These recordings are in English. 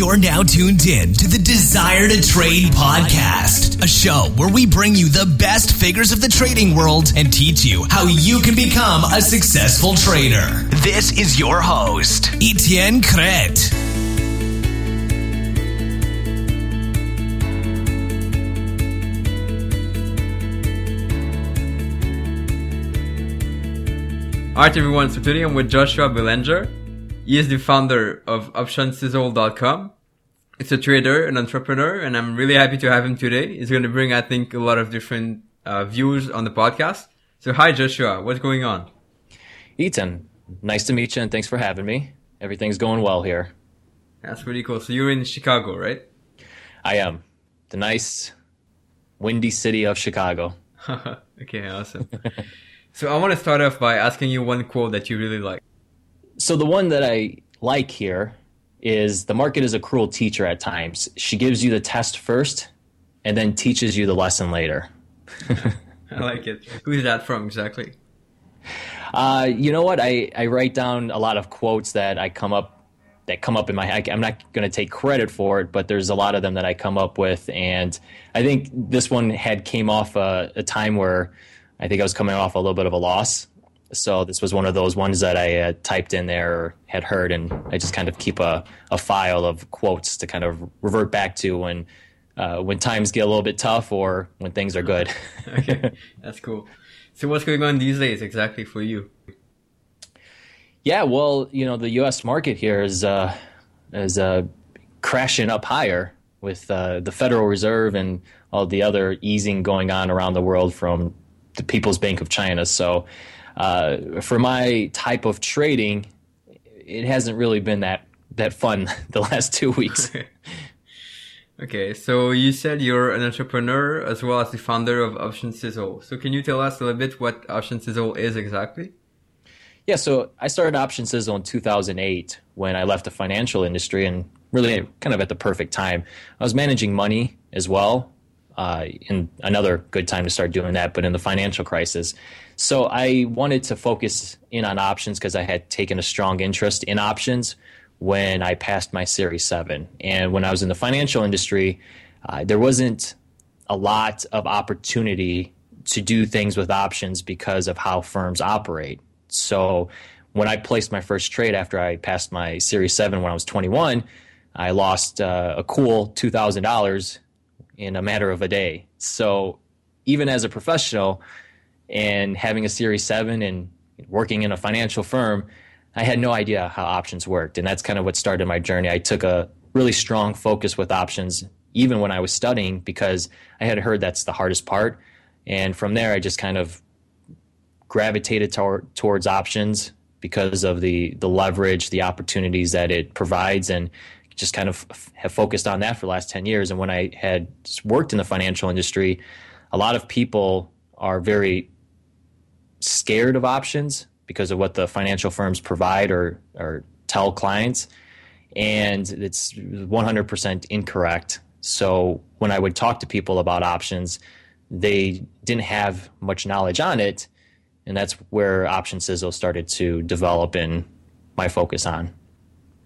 You're now tuned in to the Desire to Trade podcast, a show where we bring you the best figures of the trading world and teach you how you can become a successful trader. This is your host, Etienne Crete. Alright everyone, so today I'm with Joshua Belanger. He is the founder of OptionSizzle.com. It's a trader, an entrepreneur, and I'm really happy to have him today. He's going to bring, I think, a lot of different uh, views on the podcast. So hi Joshua, what's going on? Ethan, nice to meet you and thanks for having me. Everything's going well here. That's pretty cool. So you're in Chicago, right? I am. The nice, windy city of Chicago. okay, awesome. So I want to start off by asking you one quote that you really like. So the one that I like here is the market is a cruel teacher at times. She gives you the test first and then teaches you the lesson later. I like it. Who's that from exactly? Uh, you know what? I, I write down a lot of quotes that I come up that come up in my head. I'm not going to take credit for it, but there's a lot of them that I come up with, and I think this one had came off a, a time where I think I was coming off a little bit of a loss. So this was one of those ones that I had typed in there or had heard, and I just kind of keep a, a file of quotes to kind of revert back to when uh, when times get a little bit tough or when things are good. okay, that's cool. So what's going on these days exactly for you? Yeah, well, you know, the U.S. market here is uh, is uh, crashing up higher with uh, the Federal Reserve and all the other easing going on around the world from the People's Bank of China. So, uh, for my type of trading, it hasn't really been that that fun the last two weeks. okay, so you said you're an entrepreneur as well as the founder of Option Sizzle. So, can you tell us a little bit what Option Sizzle is exactly? Yeah, so I started Option Sizzle in 2008 when I left the financial industry and really kind of at the perfect time. I was managing money as well uh, in another good time to start doing that, but in the financial crisis. So I wanted to focus in on options because I had taken a strong interest in options when I passed my Series 7. And when I was in the financial industry, uh, there wasn't a lot of opportunity to do things with options because of how firms operate. So when I placed my first trade after I passed my Series 7 when I was 21, I lost uh, a cool $2,000 in a matter of a day. So even as a professional and having a Series 7 and working in a financial firm, I had no idea how options worked. And that's kind of what started my journey. I took a really strong focus with options even when I was studying because I had heard that's the hardest part. And from there, I just kind of gravitated tor- towards options because of the the leverage, the opportunities that it provides, and just kind of have focused on that for the last 10 years. And when I had worked in the financial industry, a lot of people are very scared of options because of what the financial firms provide or, or tell clients. And it's 100% incorrect. So when I would talk to people about options, they didn't have much knowledge on it. And that's where Option Sizzle started to develop in my focus on.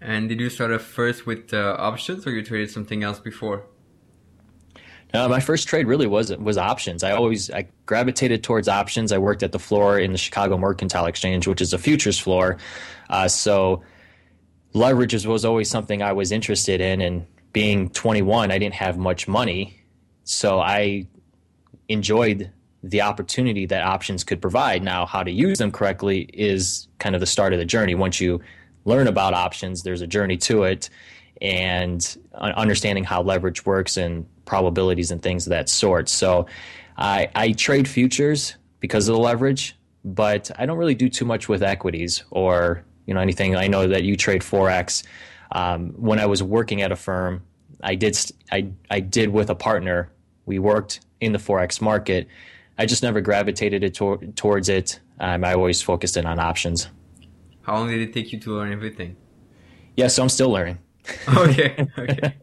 And did you start off first with uh, options, or you traded something else before? No, my first trade really was was options. I always I gravitated towards options. I worked at the floor in the Chicago Mercantile Exchange, which is a futures floor. Uh, so leverage was always something I was interested in. And being 21, I didn't have much money, so I enjoyed the opportunity that options could provide. Now, how to use them correctly is kind of the start of the journey. Once you learn about options. There's a journey to it, and understanding how leverage works and probabilities and things of that sort. So, I, I trade futures because of the leverage, but I don't really do too much with equities or you know anything. I know that you trade forex. Um, when I was working at a firm, I did I I did with a partner. We worked in the forex market. I just never gravitated it to- towards it. Um, I always focused in on options. How long did it take you to learn everything? Yeah, so I'm still learning. okay, okay,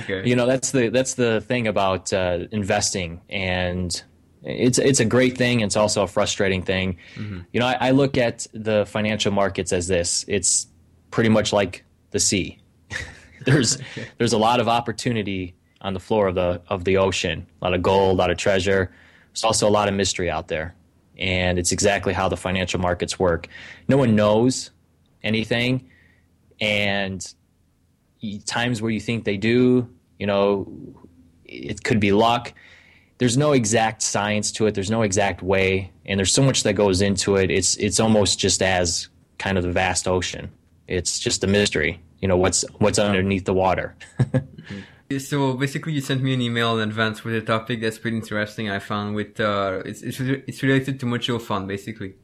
okay. You know, that's the that's the thing about uh, investing, and it's it's a great thing. and It's also a frustrating thing. Mm-hmm. You know, I, I look at the financial markets as this: it's pretty much like the sea. there's okay. there's a lot of opportunity on the floor of the of the ocean. A lot of gold, a lot of treasure. There's also a lot of mystery out there, and it's exactly how the financial markets work. No one knows anything, and times where you think they do, you know, it could be luck. There's no exact science to it. There's no exact way, and there's so much that goes into it. It's it's almost just as kind of the vast ocean. It's just a mystery. You know what's what's underneath the water. mm-hmm. So basically, you sent me an email in advance with a topic that's pretty interesting. I found with uh, it's, it's it's related to mutual fund, basically.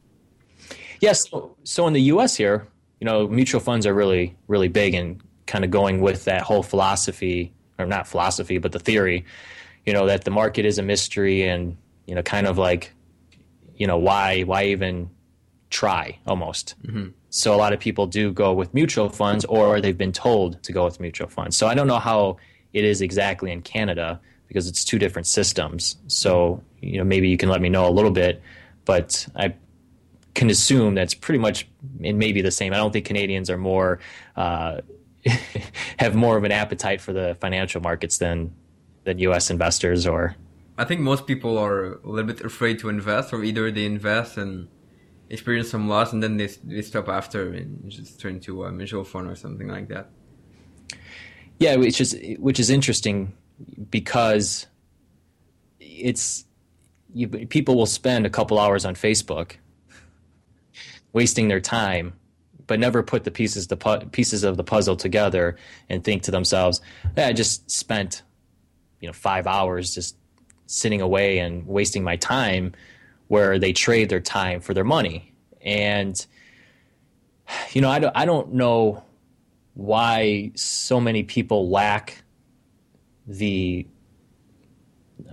Yes. So, so in the U.S. here, you know, mutual funds are really really big and kind of going with that whole philosophy, or not philosophy, but the theory, you know, that the market is a mystery and you know, kind of like, you know, why why even try almost. Mm-hmm. So a lot of people do go with mutual funds, or they've been told to go with mutual funds. So I don't know how it is exactly in Canada because it's two different systems. So, you know, maybe you can let me know a little bit, but I can assume that's pretty much it may be the same. I don't think Canadians are more uh, have more of an appetite for the financial markets than than U.S. investors or. I think most people are a little bit afraid to invest, or either they invest and experience some loss, and then they they stop after and just turn to a mutual fund or something like that. Yeah, which is which is interesting because it's you, people will spend a couple hours on Facebook wasting their time but never put the pieces the pu- pieces of the puzzle together and think to themselves, hey, I just spent you know 5 hours just sitting away and wasting my time where they trade their time for their money. And you know, I don't, I don't know why so many people lack the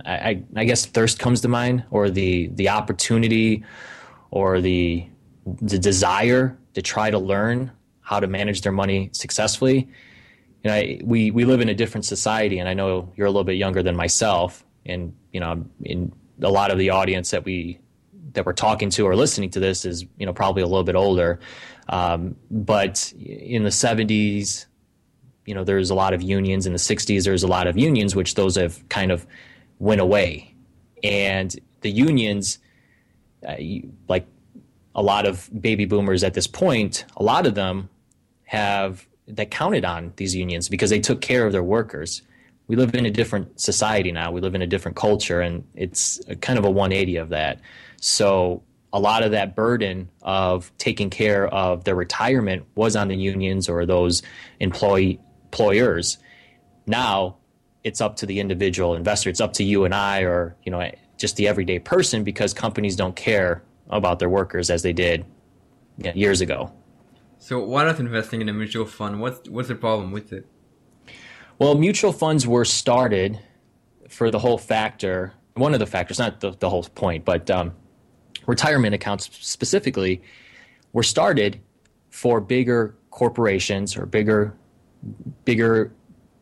I, I, guess thirst comes to mind or the the opportunity or the the desire to try to learn how to manage their money successfully. And I, we we live in a different society, and I know you're a little bit younger than myself, and you know, in a lot of the audience that we that we're talking to or listening to this is you know probably a little bit older. Um, but in the 70s, you know, there's a lot of unions. In the 60s, there's a lot of unions, which those have kind of went away. And the unions, uh, like a lot of baby boomers at this point, a lot of them have that counted on these unions because they took care of their workers. We live in a different society now. We live in a different culture, and it's kind of a 180 of that. So a lot of that burden of taking care of their retirement was on the unions or those employee employers. Now it's up to the individual investor. It's up to you and I, or you know, just the everyday person, because companies don't care about their workers as they did years ago. So why not investing in a mutual fund? What's what's the problem with it? Well, mutual funds were started for the whole factor. One of the factors, not the, the whole point, but um, retirement accounts specifically were started for bigger corporations or bigger bigger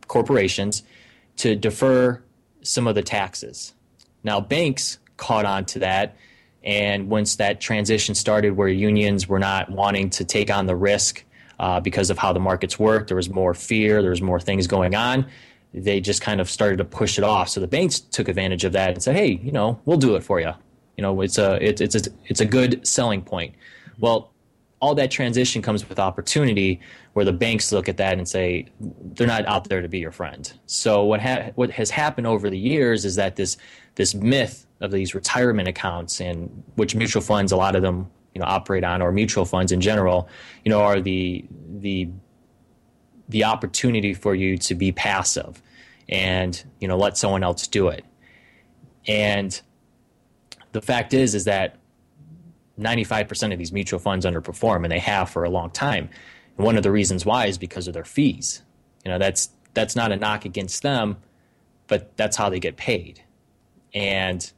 corporations to defer some of the taxes. Now banks caught on to that and once that transition started where unions were not wanting to take on the risk uh, because of how the markets worked, there was more fear, there was more things going on. They just kind of started to push it off. So the banks took advantage of that and said, "Hey, you know, we'll do it for you. You know, it's a it's it's a, it's a good selling point. Well, all that transition comes with opportunity, where the banks look at that and say they're not out there to be your friend. So what ha- what has happened over the years is that this this myth of these retirement accounts and which mutual funds a lot of them you know operate on or mutual funds in general, you know, are the the the opportunity for you to be passive and you know let someone else do it and the fact is is that 95% of these mutual funds underperform and they have for a long time. And one of the reasons why is because of their fees. You know that's that's not a knock against them but that's how they get paid. And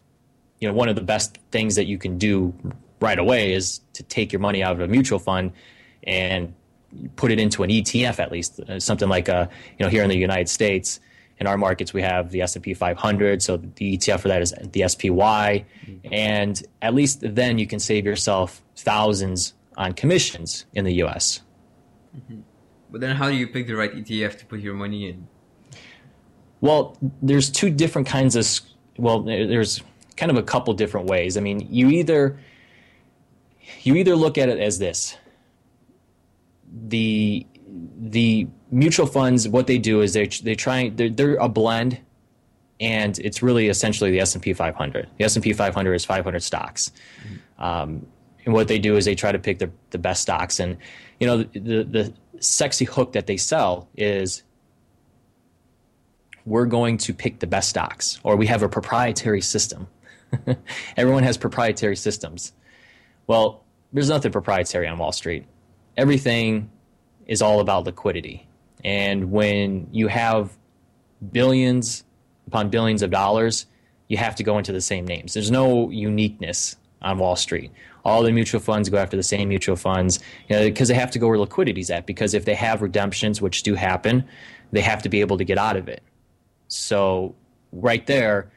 you know one of the best things that you can do right away is to take your money out of a mutual fund and put it into an ETF at least uh, something like a you know here in the United States in our markets we have the S&P 500 so the ETF for that is the SPY and at least then you can save yourself thousands on commissions in the US mm-hmm. But then how do you pick the right ETF to put your money in? Well, there's two different kinds of well, there's kind of a couple different ways. I mean, you either you either look at it as this. The the mutual funds what they do is they they try they're, they're a blend and it's really essentially the S&P 500. The S&P 500 is 500 stocks. Mm-hmm. Um, and what they do is they try to pick the, the best stocks and you know the, the, the sexy hook that they sell is we're going to pick the best stocks, or we have a proprietary system. Everyone has proprietary systems. Well, there's nothing proprietary on Wall Street. Everything is all about liquidity. And when you have billions upon billions of dollars, you have to go into the same names. There's no uniqueness on Wall Street. All the mutual funds go after the same mutual funds you know, because they have to go where liquidity's at. Because if they have redemptions, which do happen, they have to be able to get out of it. So right there,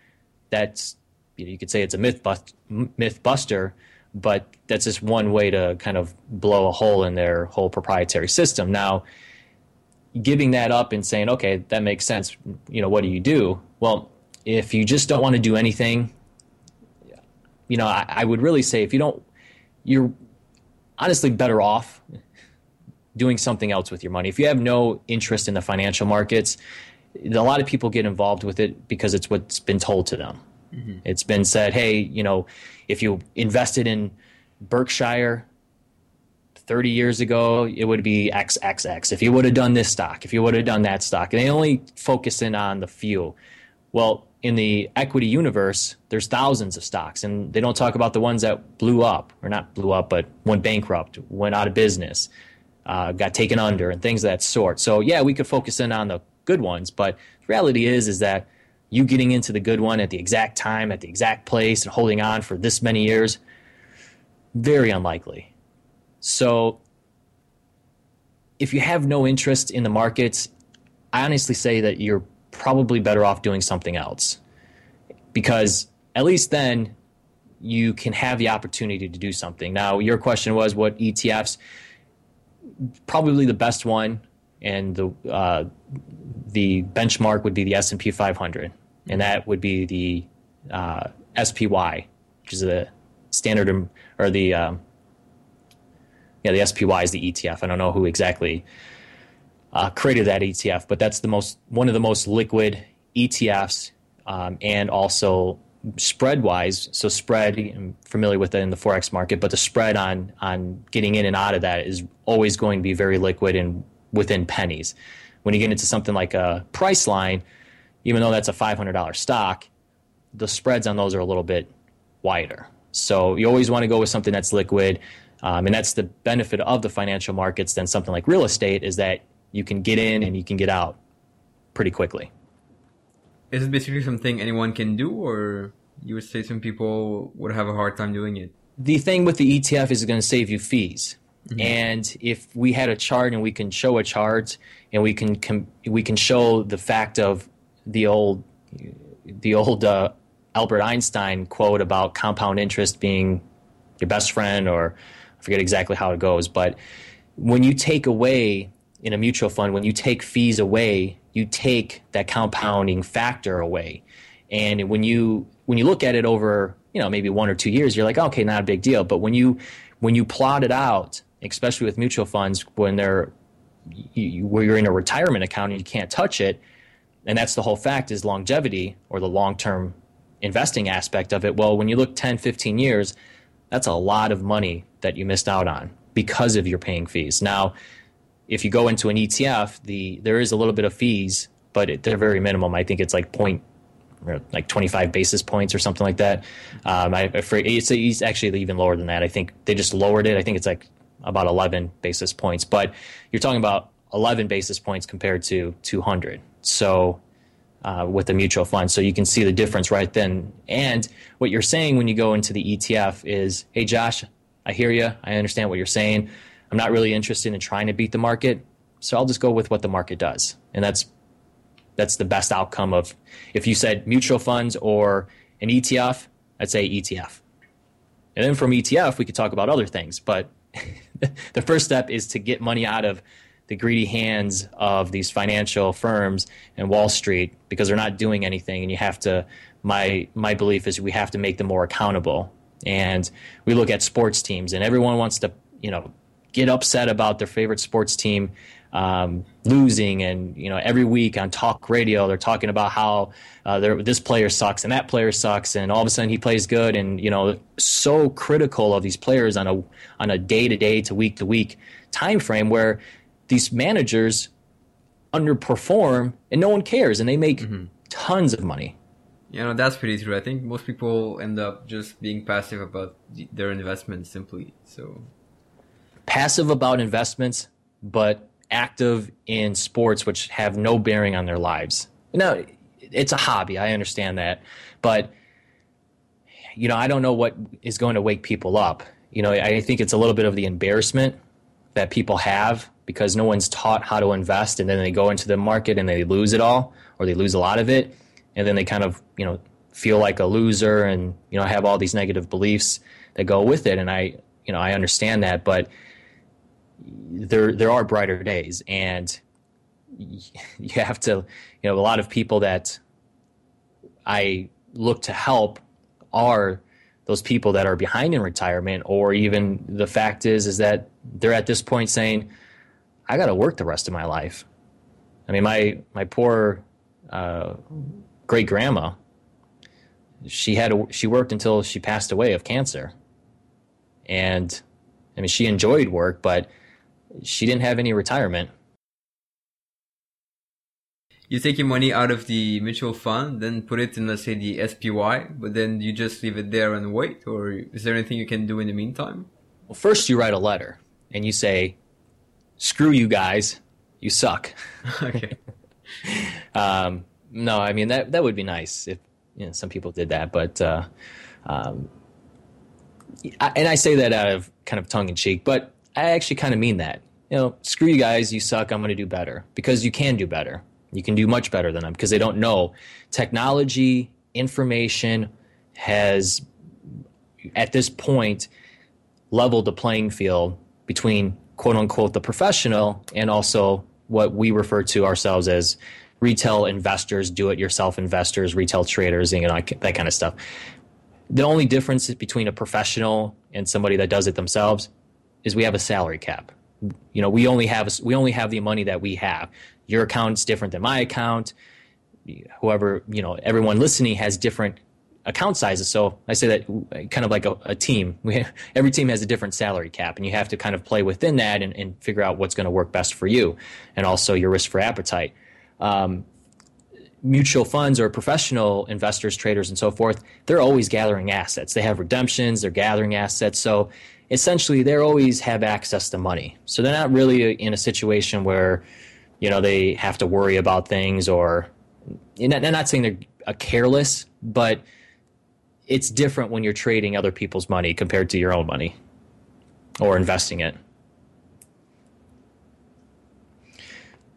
that's you, know, you could say it's a myth bust, myth buster, but that's just one way to kind of blow a hole in their whole proprietary system. Now, giving that up and saying, okay, that makes sense. You know, what do you do? Well, if you just don't want to do anything, you know, I, I would really say if you don't, you're honestly better off doing something else with your money. If you have no interest in the financial markets, a lot of people get involved with it because it's what's been told to them. Mm-hmm. It's been said, hey, you know, if you invested in Berkshire 30 years ago, it would be XXX. If you would have done this stock, if you would have done that stock, and they only focus in on the few. Well, in the equity universe, there's thousands of stocks, and they don't talk about the ones that blew up, or not blew up, but went bankrupt, went out of business, uh, got taken under, and things of that sort. So, yeah, we could focus in on the good ones. But the reality is, is that you getting into the good one at the exact time, at the exact place, and holding on for this many years, very unlikely. So, if you have no interest in the markets, I honestly say that you're probably better off doing something else. Because at least then you can have the opportunity to do something. Now, your question was what ETFs? Probably the best one and the uh, the benchmark would be the S and P 500, and that would be the uh, SPY, which is the standard or the um, yeah the SPY is the ETF. I don't know who exactly uh, created that ETF, but that's the most one of the most liquid ETFs, um, and also spread wise. So spread, I'm familiar with it in the forex market, but the spread on on getting in and out of that is always going to be very liquid and within pennies. When you get into something like a Priceline, even though that's a $500 stock, the spreads on those are a little bit wider. So you always want to go with something that's liquid. Um, and that's the benefit of the financial markets than something like real estate is that you can get in and you can get out pretty quickly. Is it basically something anyone can do, or you would say some people would have a hard time doing it? The thing with the ETF is it's going to save you fees. Mm-hmm. And if we had a chart and we can show a chart and we can com- we can show the fact of the old the old uh, Albert Einstein quote about compound interest being your best friend, or I forget exactly how it goes, but when you take away in a mutual fund, when you take fees away, you take that compounding factor away, and when you when you look at it over you know maybe one or two years, you're like, okay, not a big deal. But when you when you plot it out especially with mutual funds when they're you, where you're in a retirement account and you can't touch it and that's the whole fact is longevity or the long-term investing aspect of it. Well when you look 10 15 years that's a lot of money that you missed out on because of your paying fees. Now if you go into an etf the there is a little bit of fees but it, they're very minimum. I think it's like point like 25 basis points or something like that. Um, I, it's, it's actually even lower than that. I think they just lowered it. I think it's like about 11 basis points, but you're talking about 11 basis points compared to 200. So uh, with the mutual fund, so you can see the difference right then. And what you're saying when you go into the ETF is, "Hey, Josh, I hear you. I understand what you're saying. I'm not really interested in trying to beat the market, so I'll just go with what the market does." And that's that's the best outcome of if you said mutual funds or an ETF, I'd say ETF. And then from ETF, we could talk about other things, but the first step is to get money out of the greedy hands of these financial firms and Wall Street because they're not doing anything, and you have to. My my belief is we have to make them more accountable, and we look at sports teams, and everyone wants to you know get upset about their favorite sports team um, losing, and you know every week on talk radio they're talking about how uh, this player sucks and that player sucks, and all of a sudden he plays good, and you know so critical of these players on a on a day to day to week to week time frame where these managers underperform and no one cares and they make mm-hmm. tons of money. You know, that's pretty true. I think most people end up just being passive about their investments simply. So passive about investments, but active in sports which have no bearing on their lives. Now, it's a hobby. I understand that. But you know, I don't know what is going to wake people up. You know, I think it's a little bit of the embarrassment that people have because no one's taught how to invest and then they go into the market and they lose it all or they lose a lot of it and then they kind of you know feel like a loser and you know have all these negative beliefs that go with it. And i you know i understand that but there there are brighter days. And you have to you know a lot of people that i look to help are those people that are behind in retirement or even the fact is is that they're at this point saying I got to work the rest of my life. I mean, my my poor uh, great grandma. She had a, she worked until she passed away of cancer, and I mean, she enjoyed work, but she didn't have any retirement. You take your money out of the mutual fund, then put it in, let's say, the SPY, but then you just leave it there and wait, or is there anything you can do in the meantime? Well, first you write a letter and you say, screw you guys, you suck. okay. um, no, I mean that that would be nice if you know, some people did that, but uh, um, I, and I say that out of kind of tongue in cheek, but I actually kind of mean that. You know, screw you guys, you suck. I'm going to do better because you can do better. You can do much better than them because they don't know technology, information has at this point leveled the playing field between quote unquote the professional and also what we refer to ourselves as retail investors, do it yourself investors, retail traders, you know, that kind of stuff. The only difference between a professional and somebody that does it themselves is we have a salary cap. You know, we only have we only have the money that we have. Your account's different than my account. Whoever, you know, everyone listening has different account sizes. So I say that kind of like a, a team. Have, every team has a different salary cap, and you have to kind of play within that and, and figure out what's going to work best for you, and also your risk for appetite. Um, mutual funds or professional investors, traders, and so forth, they're always gathering assets. They have redemptions, they're gathering assets. So essentially, they always have access to money. So they're not really in a situation where you know they have to worry about things or. I'm not saying they're careless, but it's different when you're trading other people's money compared to your own money or investing it.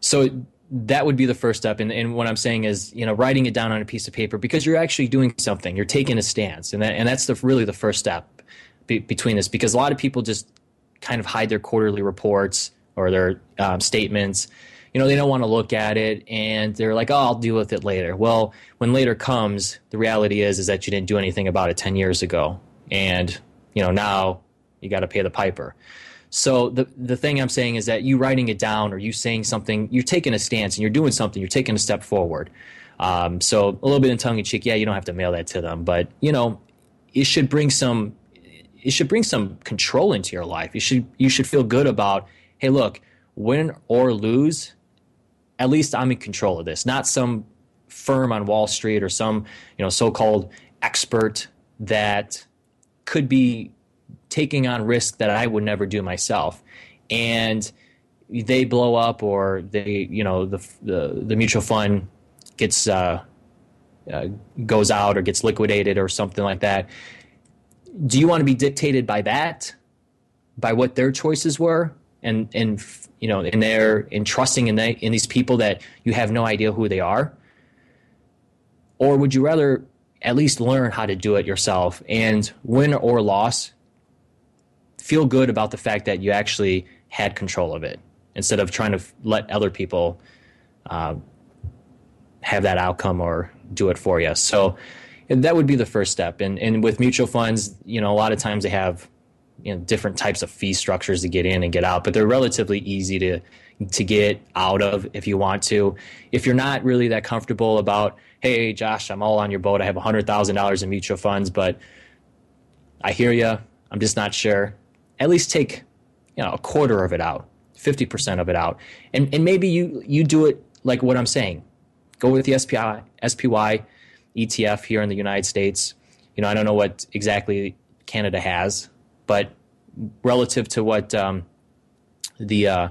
So that would be the first step. And, and, what I'm saying is, you know, writing it down on a piece of paper because you're actually doing something. You're taking a stance, and that, and that's the, really the first step be, between this because a lot of people just kind of hide their quarterly reports or their um, statements you know, they don't want to look at it and they're like, oh, I'll deal with it later. Well, when later comes, the reality is is that you didn't do anything about it 10 years ago. And, you know, now you got to pay the piper. So the the thing I'm saying is that you writing it down or you saying something, you're taking a stance and you're doing something, you're taking a step forward. Um, so a little bit in tongue in cheek, yeah, you don't have to mail that to them, but you know, it should bring some it should bring some control into your life. You should you should feel good about, hey, look, win or lose, at least I'm in control of this, not some firm on Wall Street or some, you know, so-called expert that could be taking on risk that I would never do myself. And they blow up or they, you know, the the, the mutual fund gets uh, uh, goes out or gets liquidated or something like that. Do you want to be dictated by that? By what their choices were? And and you know, and they're entrusting in, they, in these people that you have no idea who they are? Or would you rather at least learn how to do it yourself and win or loss, feel good about the fact that you actually had control of it? instead of trying to let other people uh, have that outcome or do it for you. So that would be the first step. And and with mutual funds, you know, a lot of times they have you know different types of fee structures to get in and get out, but they're relatively easy to to get out of if you want to. If you're not really that comfortable about, hey, Josh, I'm all on your boat. I have $100,000 in mutual funds, but I hear you. I'm just not sure. At least take, you know, a quarter of it out, 50% of it out. And, and maybe you, you do it like what I'm saying. Go with the SPI, SPY ETF here in the United States. You know, I don't know what exactly Canada has, but relative to what um, the uh,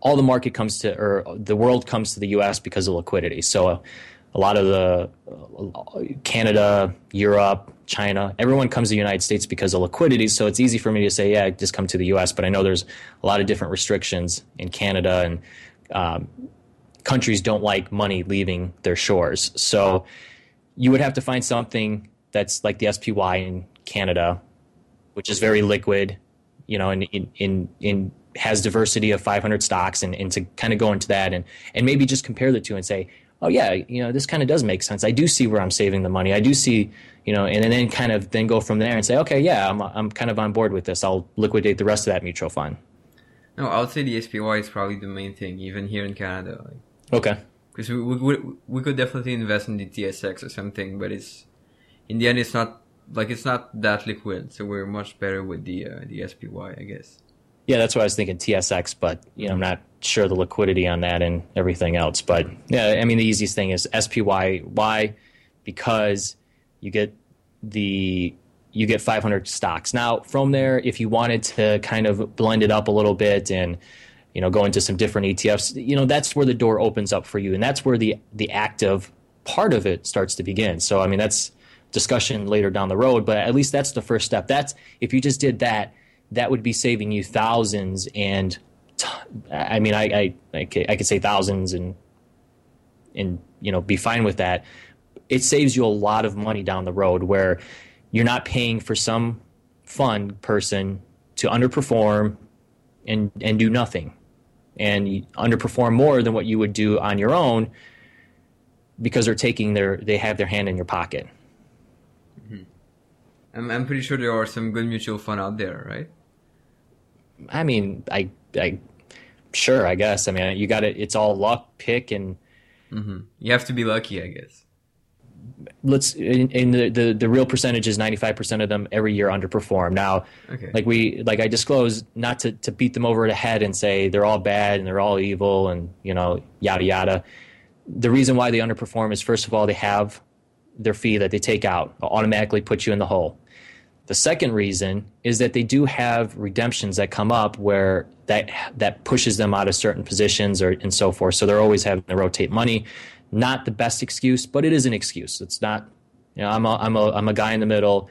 all the market comes to, or the world comes to the U.S. because of liquidity. So uh, a lot of the Canada, Europe, China, everyone comes to the United States because of liquidity. So it's easy for me to say, yeah, just come to the U.S. But I know there's a lot of different restrictions in Canada, and um, countries don't like money leaving their shores. So you would have to find something that's like the SPY in Canada, which is very liquid, you know, in in in, in has diversity of 500 stocks and, and to kind of go into that and, and maybe just compare the two and say, oh yeah, you know, this kind of does make sense. I do see where I'm saving the money. I do see, you know, and, and then kind of then go from there and say, okay, yeah, I'm, I'm kind of on board with this. I'll liquidate the rest of that mutual fund. No, I would say the SPY is probably the main thing, even here in Canada. Like, okay. Because we, we, we could definitely invest in the TSX or something, but it's, in the end, it's not, like, it's not that liquid. So we're much better with the, uh, the SPY, I guess. Yeah, that's what I was thinking TSX, but you know, I'm not sure the liquidity on that and everything else. But yeah, I mean, the easiest thing is SPY. Why? Because you get the you get 500 stocks. Now, from there, if you wanted to kind of blend it up a little bit and you know go into some different ETFs, you know that's where the door opens up for you, and that's where the the active part of it starts to begin. So, I mean, that's discussion later down the road, but at least that's the first step. That's if you just did that that would be saving you thousands and t- I mean, I, I, I could say thousands and, and, you know, be fine with that. It saves you a lot of money down the road where you're not paying for some fund person to underperform and, and do nothing and underperform more than what you would do on your own because they're taking their, they have their hand in your pocket. I'm, I'm pretty sure there are some good mutual fund out there, right? I mean, I, I, sure, I guess. I mean, you got it. It's all luck, pick, and mm-hmm. you have to be lucky, I guess. Let's in, in, the, the the real percentage is ninety five percent of them every year underperform. Now, okay. like we like I disclosed not to to beat them over the head and say they're all bad and they're all evil and you know yada yada. The reason why they underperform is first of all they have their fee that they take out automatically put you in the hole. The second reason is that they do have redemptions that come up where that that pushes them out of certain positions or and so forth. So they're always having to rotate money. Not the best excuse, but it is an excuse. It's not. You know, I'm a I'm a I'm a guy in the middle.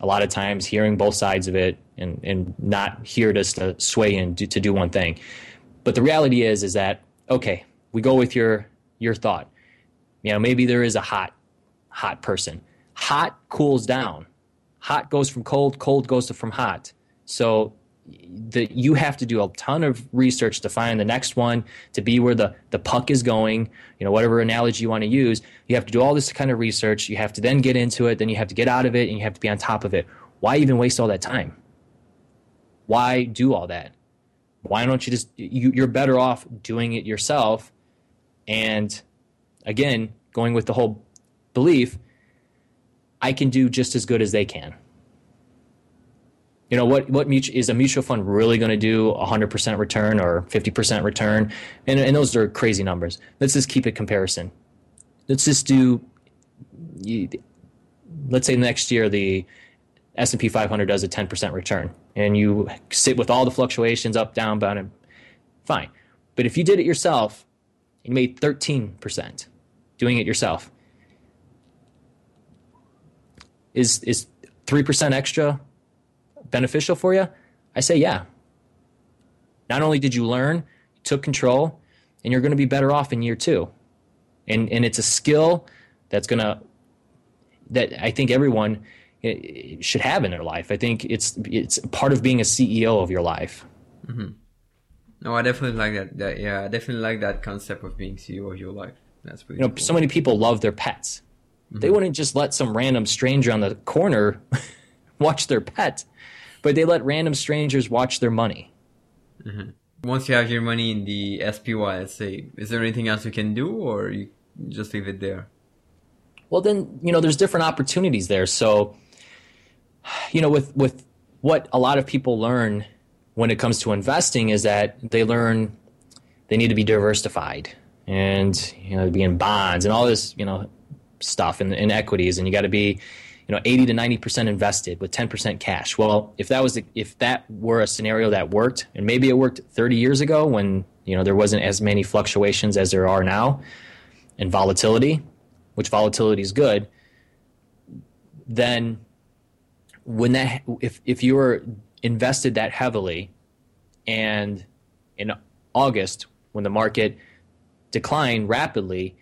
A lot of times, hearing both sides of it and and not here just to sway and do, to do one thing. But the reality is is that okay, we go with your your thought. You know, maybe there is a hot hot person. Hot cools down hot goes from cold, cold goes from hot. So you have to do a ton of research to find the next one to be where the, the puck is going, you know, whatever analogy you want to use. You have to do all this kind of research. You have to then get into it, then you have to get out of it, and you have to be on top of it. Why even waste all that time? Why do all that? Why don't you just, you, you're better off doing it yourself and again, going with the whole belief I can do just as good as they can. You know what? What mutual, is a mutual fund really going to do? 100% return or 50% return? And, and those are crazy numbers. Let's just keep it comparison. Let's just do. Let's say next year the S&P 500 does a 10% return, and you sit with all the fluctuations up, down, down, um, fine. But if you did it yourself, you made 13% doing it yourself is is three percent extra beneficial for you? I say yeah. Not only did you learn, you took control, and you're going to be better off in year two. And and it's a skill that's going to that I think everyone eh, should have in their life. I think it's it's part of being a CEO of your life. Mm-hmm. No, I definitely like that. that. Yeah, I definitely like that concept of being CEO of your life. That's pretty. You know, cool. so many people love their pets. Mm-hmm. They wouldn't just let some random stranger on the corner watch their pet, but they let random strangers watch their money. Mm-hmm. Once you have your money in the SPY, say, is there anything else you can do, or you just leave it there? Well, then you know, there's different opportunities there. So, you know, with with what a lot of people learn when it comes to investing is that they learn they need to be diversified and you know be in bonds and all this you know stuff in, in equities and you got to be you know 80 to 90 percent invested with 10 percent cash. Well if that was the, if that were a scenario that worked and maybe it worked 30 years ago when you know there wasn't as many fluctuations as there are now and volatility which volatility is good then when that if if you were invested that heavily and in August when the market declined rapidly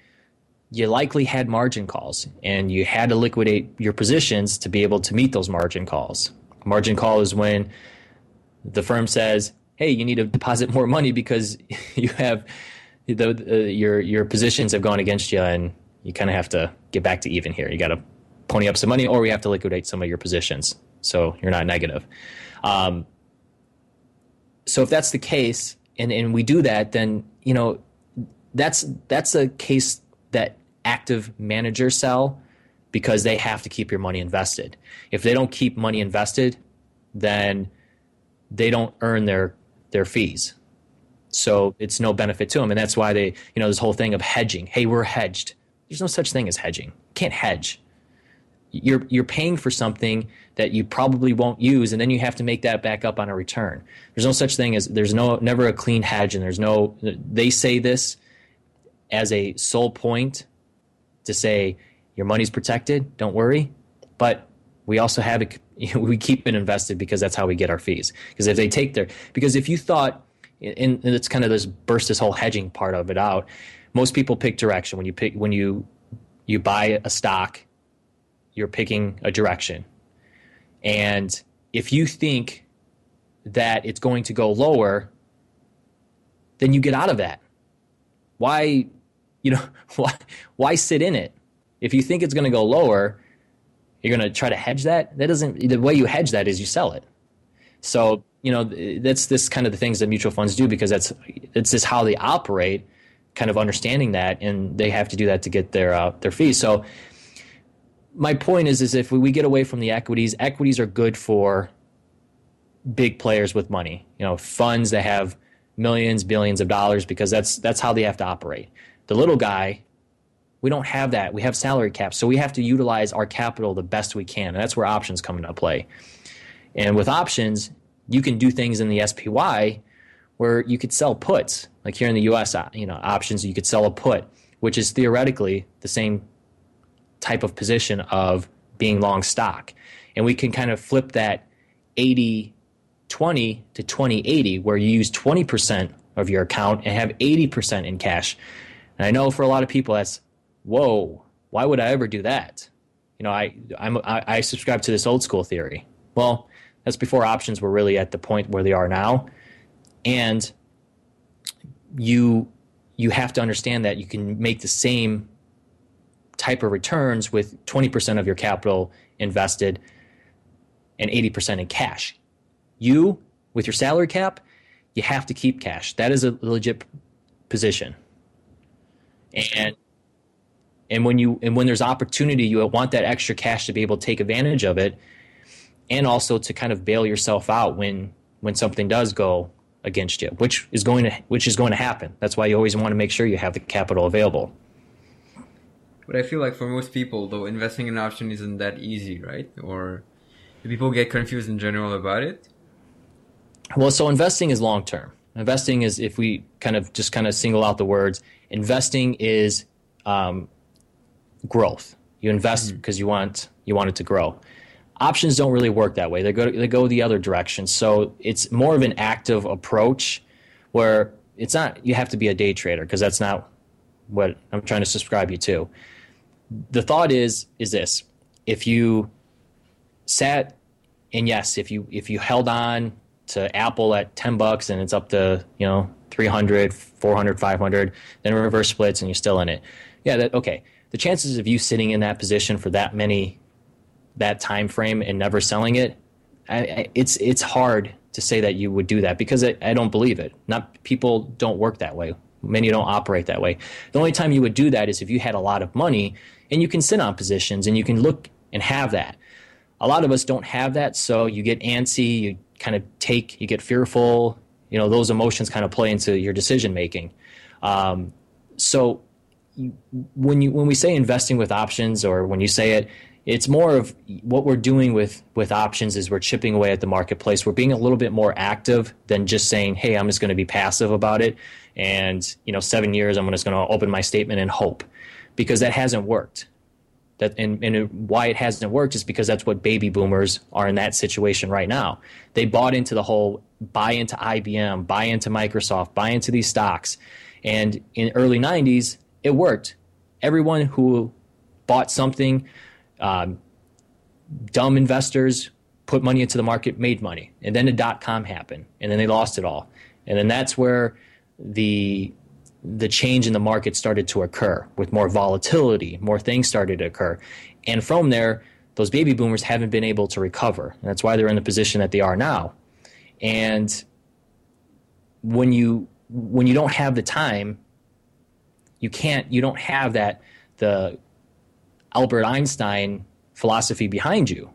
you likely had margin calls and you had to liquidate your positions to be able to meet those margin calls. Margin call is when the firm says, "Hey, you need to deposit more money because you have the, uh, your your positions have gone against you and you kind of have to get back to even here. You got to pony up some money or we have to liquidate some of your positions so you're not negative." Um, so if that's the case and, and we do that, then you know that's that's a case that active managers sell because they have to keep your money invested. If they don't keep money invested, then they don't earn their their fees. So it's no benefit to them, and that's why they, you know, this whole thing of hedging. Hey, we're hedged. There's no such thing as hedging. You can't hedge. You're you're paying for something that you probably won't use, and then you have to make that back up on a return. There's no such thing as there's no never a clean hedge, and there's no. They say this as a sole point to say your money's protected, don't worry. But we also have it, we keep it invested because that's how we get our fees. Because if they take their, because if you thought, and it's kind of this burst this whole hedging part of it out. Most people pick direction when you pick when you you buy a stock, you're picking a direction, and if you think that it's going to go lower, then you get out of that. Why you know, why, why sit in it? If you think it's going to go lower, you're going to try to hedge that. That doesn't, the way you hedge that is you sell it. So, you know, that's this kind of the things that mutual funds do because that's, it's just how they operate, kind of understanding that. And they have to do that to get their, uh, their fees. So my point is, is if we get away from the equities, equities are good for big players with money, you know, funds that have millions, billions of dollars because that's, that's how they have to operate. The little guy, we don't have that. We have salary caps. So we have to utilize our capital the best we can. And that's where options come into play. And with options, you can do things in the SPY where you could sell puts. Like here in the US, uh, you know, options, you could sell a put, which is theoretically the same type of position of being long stock. And we can kind of flip that 80 20 to 20 80, where you use 20% of your account and have 80% in cash. And I know for a lot of people that's, whoa, why would I ever do that? You know, I, I'm, I, I subscribe to this old school theory. Well, that's before options were really at the point where they are now. And you, you have to understand that you can make the same type of returns with 20% of your capital invested and 80% in cash. You, with your salary cap, you have to keep cash. That is a legit position and and when you and when there's opportunity you want that extra cash to be able to take advantage of it and also to kind of bail yourself out when when something does go against you which is going to which is going to happen. That's why you always want to make sure you have the capital available. But i feel like for most people though investing in option isn't that easy right? Or do people get confused in general about it? Well so investing is long term. Investing is if we kind of just kind of single out the words investing is um, growth. You invest because mm-hmm. you want you want it to grow. Options don't really work that way. They go they go the other direction. So it's more of an active approach where it's not you have to be a day trader because that's not what I'm trying to subscribe you to. The thought is is this: if you sat and yes, if you if you held on to Apple at 10 bucks and it's up to, you know, 300, 400, 500, then reverse splits and you're still in it. Yeah, that okay. The chances of you sitting in that position for that many that time frame and never selling it, I, I, it's it's hard to say that you would do that because I, I don't believe it. Not people don't work that way. Many don't operate that way. The only time you would do that is if you had a lot of money and you can sit on positions and you can look and have that. A lot of us don't have that, so you get antsy, you kind of take, you get fearful. You know, those emotions kind of play into your decision making. Um, so when you when we say investing with options, or when you say it, it's more of what we're doing with with options is we're chipping away at the marketplace. We're being a little bit more active than just saying, "Hey, I'm just going to be passive about it." And you know, seven years, I'm just going to open my statement and hope, because that hasn't worked. That and, and why it hasn't worked is because that's what baby boomers are in that situation right now. They bought into the whole buy into IBM, buy into Microsoft, buy into these stocks, and in early '90s, it worked. Everyone who bought something um, dumb investors put money into the market, made money, and then the dot com happened, and then they lost it all, and then that's where the the change in the market started to occur with more volatility, more things started to occur, and from there, those baby boomers haven't been able to recover, and that's why they're in the position that they are now, and when you when you don't have the time, you can't you don't have that the Albert Einstein philosophy behind you.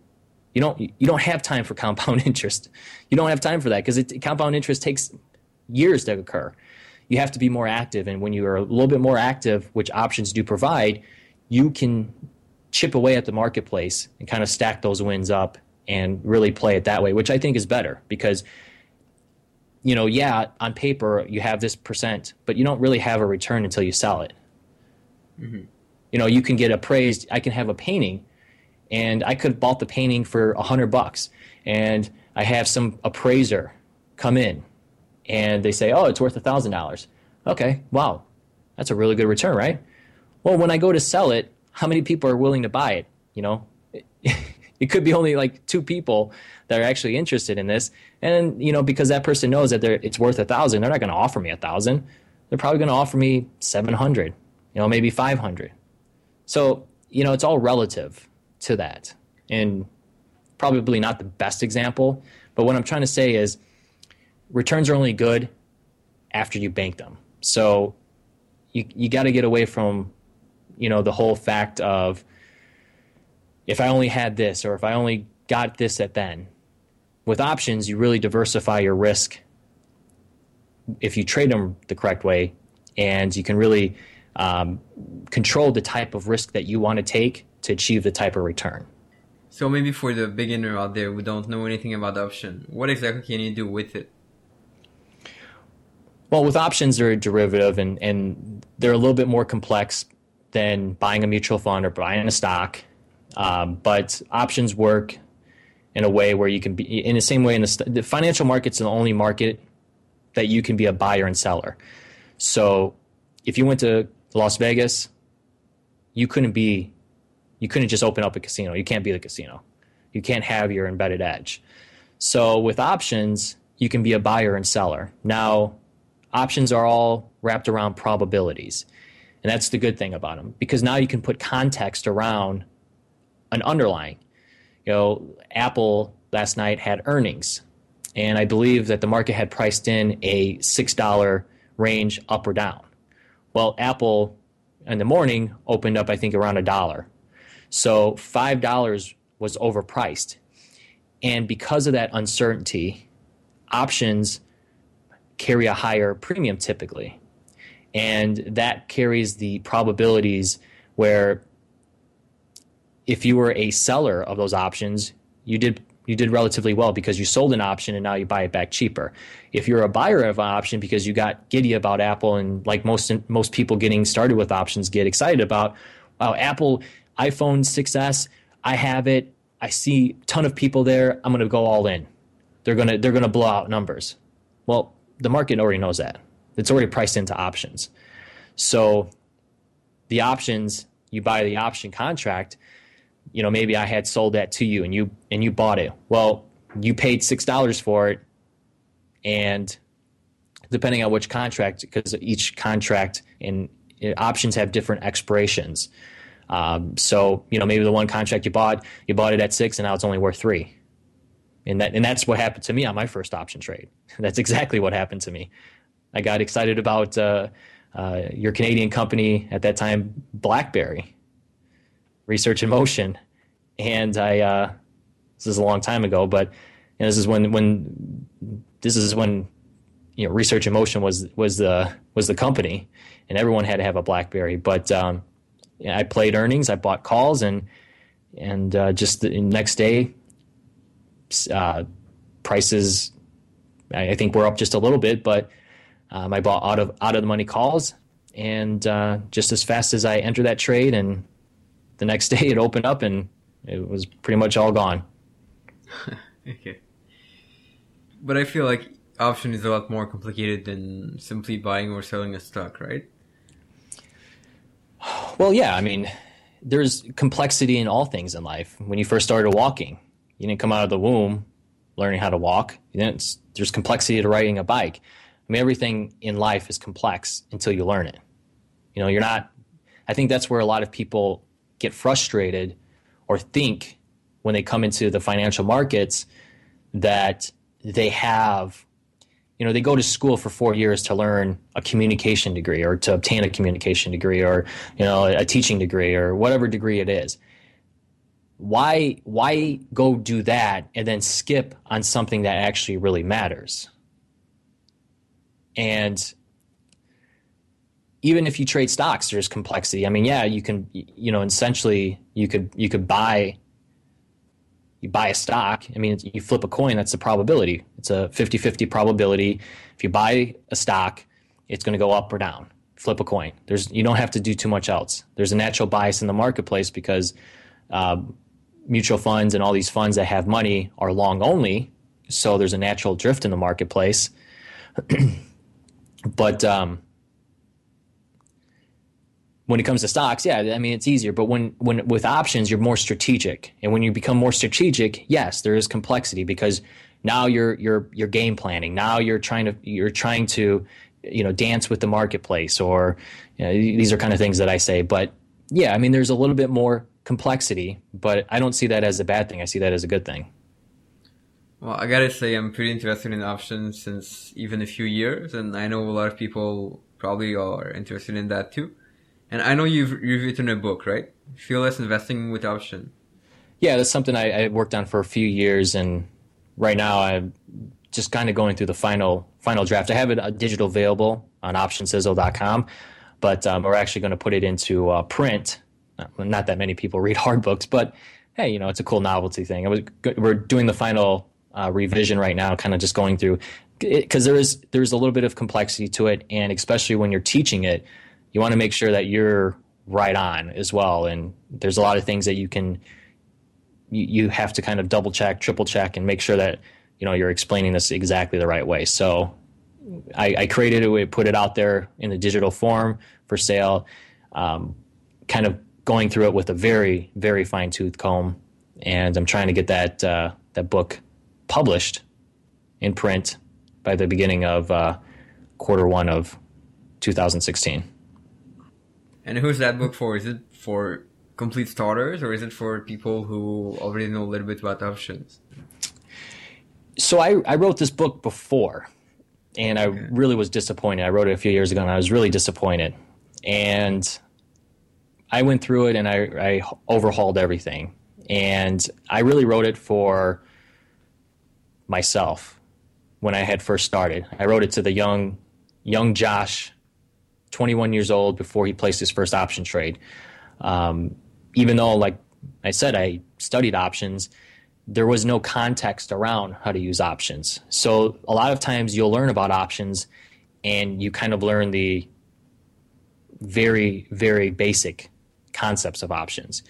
You don't you don't have time for compound interest. You don't have time for that because compound interest takes years to occur. You have to be more active, and when you are a little bit more active, which options do provide, you can chip away at the marketplace and kind of stack those wins up and really play it that way, which I think is better because you know, yeah, on paper you have this percent, but you don't really have a return until you sell it. Mm-hmm you know, you can get appraised. I can have a painting, and I could have bought the painting for a hundred bucks, and I have some appraiser come in, and they say, "Oh, it's worth a thousand dollars." Okay, wow, that's a really good return, right? Well, when I go to sell it, how many people are willing to buy it? You know, it could be only like two people that are actually interested in this, and you know, because that person knows that it's worth a thousand, they're not going to offer me a thousand. They're probably going to offer me seven hundred, you know, maybe five hundred. So, you know, it's all relative to that. And probably not the best example, but what I'm trying to say is returns are only good after you bank them. So you you got to get away from you know the whole fact of if I only had this or if I only got this at then. With options, you really diversify your risk if you trade them the correct way, and you can really um, control the type of risk that you want to take to achieve the type of return. So maybe for the beginner out there who don't know anything about option, what exactly can you do with it? Well, with options, they're a derivative and, and they're a little bit more complex than buying a mutual fund or buying a stock. Um, but options work in a way where you can be in the same way in the, the financial market's the only market that you can be a buyer and seller. So if you went to Las Vegas, you couldn't be, you couldn't just open up a casino. You can't be the casino. You can't have your embedded edge. So with options, you can be a buyer and seller. Now, options are all wrapped around probabilities. And that's the good thing about them because now you can put context around an underlying. You know, Apple last night had earnings, and I believe that the market had priced in a $6 range up or down. Well, Apple in the morning opened up, I think, around a dollar. So $5 was overpriced. And because of that uncertainty, options carry a higher premium typically. And that carries the probabilities where if you were a seller of those options, you did you did relatively well because you sold an option and now you buy it back cheaper. If you're a buyer of an option because you got giddy about Apple and like most most people getting started with options get excited about, wow, Apple iPhone 6s, I have it. I see a ton of people there. I'm going to go all in. They're going to they're going to blow out numbers. Well, the market already knows that. It's already priced into options. So the options, you buy the option contract, you know maybe I had sold that to you and you and you bought it. Well, you paid six dollars for it. and depending on which contract, because each contract and options have different expirations. Um, so you know maybe the one contract you bought, you bought it at six, and now it's only worth three. And that and that's what happened to me on my first option trade. That's exactly what happened to me. I got excited about uh, uh, your Canadian company at that time, BlackBerry, Research in Motion, and I. Uh, this is a long time ago, but you know, this is when when this is when you know Research in Motion was was the was the company, and everyone had to have a BlackBerry. But um, I played earnings, I bought calls, and and uh, just the next day, uh, prices I, think we're up just a little bit, but um, I bought out of out of the money calls, and uh, just as fast as I entered that trade, and the next day it opened up, and it was pretty much all gone. okay, but I feel like option is a lot more complicated than simply buying or selling a stock, right? Well, yeah. I mean, there's complexity in all things in life. When you first started walking, you didn't come out of the womb learning how to walk. there's complexity to riding a bike. I mean, everything in life is complex until you learn it. You know, you're not, I think that's where a lot of people get frustrated or think when they come into the financial markets that they have, you know, they go to school for four years to learn a communication degree or to obtain a communication degree or, you know, a teaching degree or whatever degree it is. Why, why go do that and then skip on something that actually really matters? And even if you trade stocks, there's complexity. I mean, yeah, you can, you know, essentially you could you could buy you buy a stock. I mean, you flip a coin, that's the probability. It's a 50-50 probability. If you buy a stock, it's going to go up or down. Flip a coin. There's you don't have to do too much else. There's a natural bias in the marketplace because um, mutual funds and all these funds that have money are long only, so there's a natural drift in the marketplace. But um, when it comes to stocks, yeah, I mean it's easier. But when when with options, you're more strategic, and when you become more strategic, yes, there is complexity because now you're you're you're game planning. Now you're trying to you're trying to you know dance with the marketplace, or you know, these are kind of things that I say. But yeah, I mean there's a little bit more complexity, but I don't see that as a bad thing. I see that as a good thing. Well, I gotta say, I'm pretty interested in options since even a few years, and I know a lot of people probably are interested in that too. And I know you've you've written a book, right? Fearless Investing with Option. Yeah, that's something I, I worked on for a few years, and right now I'm just kind of going through the final final draft. I have it uh, digital available on optionsizzle.com, but um, we're actually going to put it into uh, print. Not that many people read hard books, but hey, you know, it's a cool novelty thing. Was, we're doing the final uh, revision right now, kind of just going through because there is there's a little bit of complexity to it, and especially when you're teaching it, you want to make sure that you're right on as well. And there's a lot of things that you can you, you have to kind of double check, triple check, and make sure that you know you're explaining this exactly the right way. So I, I created it, put it out there in the digital form for sale, um, kind of going through it with a very very fine tooth comb, and I'm trying to get that uh, that book published in print by the beginning of uh, quarter one of 2016. And who's that book for? Is it for complete starters or is it for people who already know a little bit about options? So I, I wrote this book before and I okay. really was disappointed. I wrote it a few years ago and I was really disappointed. And I went through it and I, I overhauled everything. And I really wrote it for myself when I had first started. I wrote it to the young young Josh, 21 years old, before he placed his first option trade. Um, even though, like I said, I studied options, there was no context around how to use options. So a lot of times you'll learn about options and you kind of learn the very, very basic concepts of options.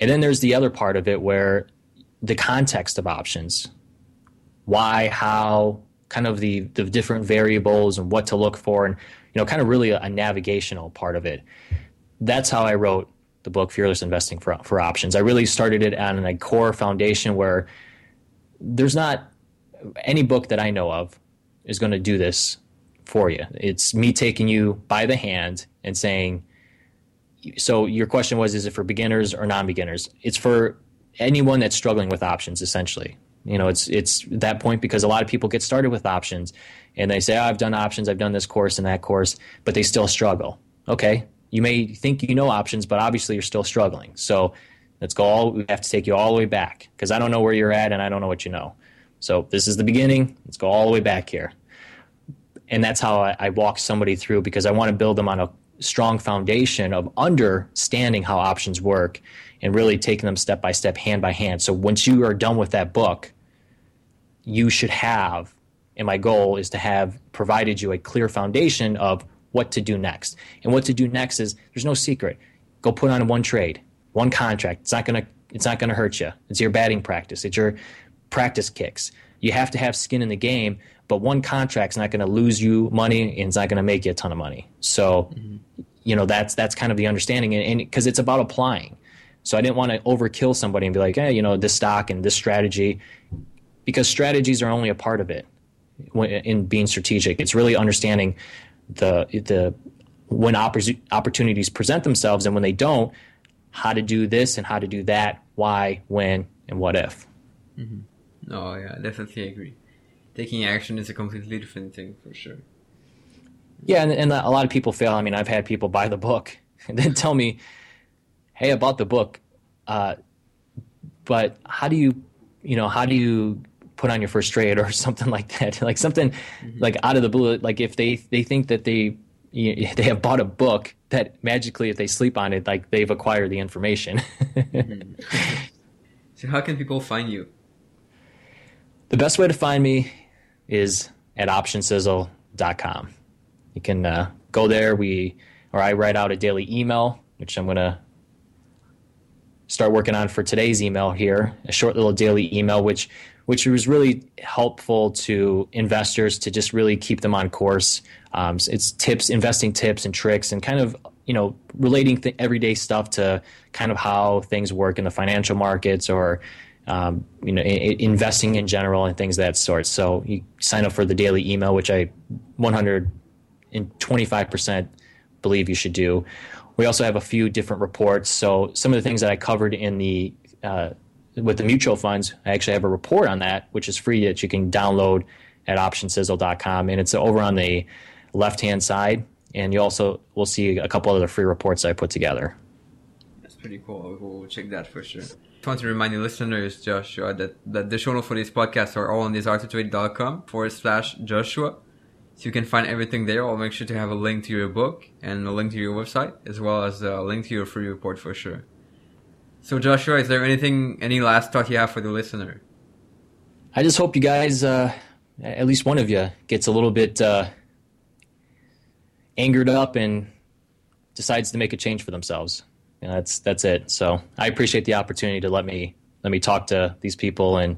And then there's the other part of it where the context of options why, how, kind of the, the different variables and what to look for, and you know, kind of really a, a navigational part of it. That's how I wrote the book Fearless Investing for, for Options. I really started it on a core foundation where there's not any book that I know of is going to do this for you. It's me taking you by the hand and saying, so your question was, is it for beginners or non-beginners? It's for anyone that's struggling with options, essentially. You know, it's it's that point because a lot of people get started with options and they say, oh, I've done options, I've done this course and that course, but they still struggle. Okay, you may think you know options, but obviously you're still struggling. So let's go all. We have to take you all the way back because I don't know where you're at and I don't know what you know. So this is the beginning. Let's go all the way back here and that's how I, I walk somebody through because I want to build them on a strong foundation of understanding how options work and really taking them step by step, hand by hand. So once you are done with that book, you should have, and my goal is to have provided you a clear foundation of what to do next. And what to do next is there's no secret. Go put on one trade, one contract. It's not gonna it's not gonna hurt you. It's your batting practice. It's your practice kicks. You have to have skin in the game but one contract's not going to lose you money and it's not going to make you a ton of money. So, mm-hmm. you know, that's that's kind of the understanding, and because it's about applying. So I didn't want to overkill somebody and be like, hey, you know, this stock and this strategy, because strategies are only a part of it in being strategic. It's really understanding the the when opportunities present themselves and when they don't, how to do this and how to do that, why, when, and what if. Mm-hmm. Oh yeah, definitely agree taking action is a completely different thing for sure. Yeah, and, and a lot of people fail. I mean, I've had people buy the book and then tell me, "Hey, I bought the book, uh, but how do you, you know, how do you put on your first trade or something like that? like something mm-hmm. like out of the blue. Like if they they think that they you know, they have bought a book that magically, if they sleep on it, like they've acquired the information. mm-hmm. so, how can people find you? The best way to find me is at optionsizzle.com. You can uh, go there. We or I write out a daily email, which I'm going to start working on for today's email here. A short little daily email, which which was really helpful to investors to just really keep them on course. Um, it's tips, investing tips and tricks, and kind of you know relating th- everyday stuff to kind of how things work in the financial markets or um, you know, I- investing in general and things of that sort. So you sign up for the daily email, which I 125% believe you should do. We also have a few different reports. So some of the things that I covered in the uh, with the mutual funds, I actually have a report on that, which is free that you can download at optionsizzle.com, and it's over on the left hand side. And you also will see a couple other free reports I put together. Pretty cool. We'll check that for sure want to remind the listeners, Joshua, that, that the show notes for this podcast are all on this desiretotrade.com forward slash Joshua. So you can find everything there. I'll make sure to have a link to your book and a link to your website, as well as a link to your free report for sure. So Joshua, is there anything, any last thought you have for the listener? I just hope you guys, uh, at least one of you, gets a little bit uh, angered up and decides to make a change for themselves you know, that's that's it. So I appreciate the opportunity to let me let me talk to these people and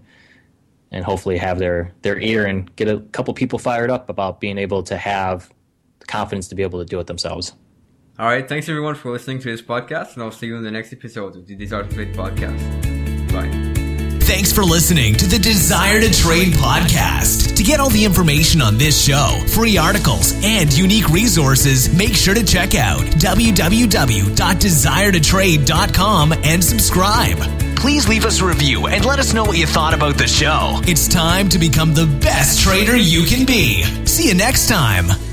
and hopefully have their their ear and get a couple people fired up about being able to have the confidence to be able to do it themselves. All right, thanks everyone for listening to this podcast, and I'll see you in the next episode of the Desire to podcast. Bye. Thanks for listening to the Desire to Trade podcast. To get all the information on this show, free articles, and unique resources, make sure to check out www.desiretotrade.com and subscribe. Please leave us a review and let us know what you thought about the show. It's time to become the best trader you can be. See you next time.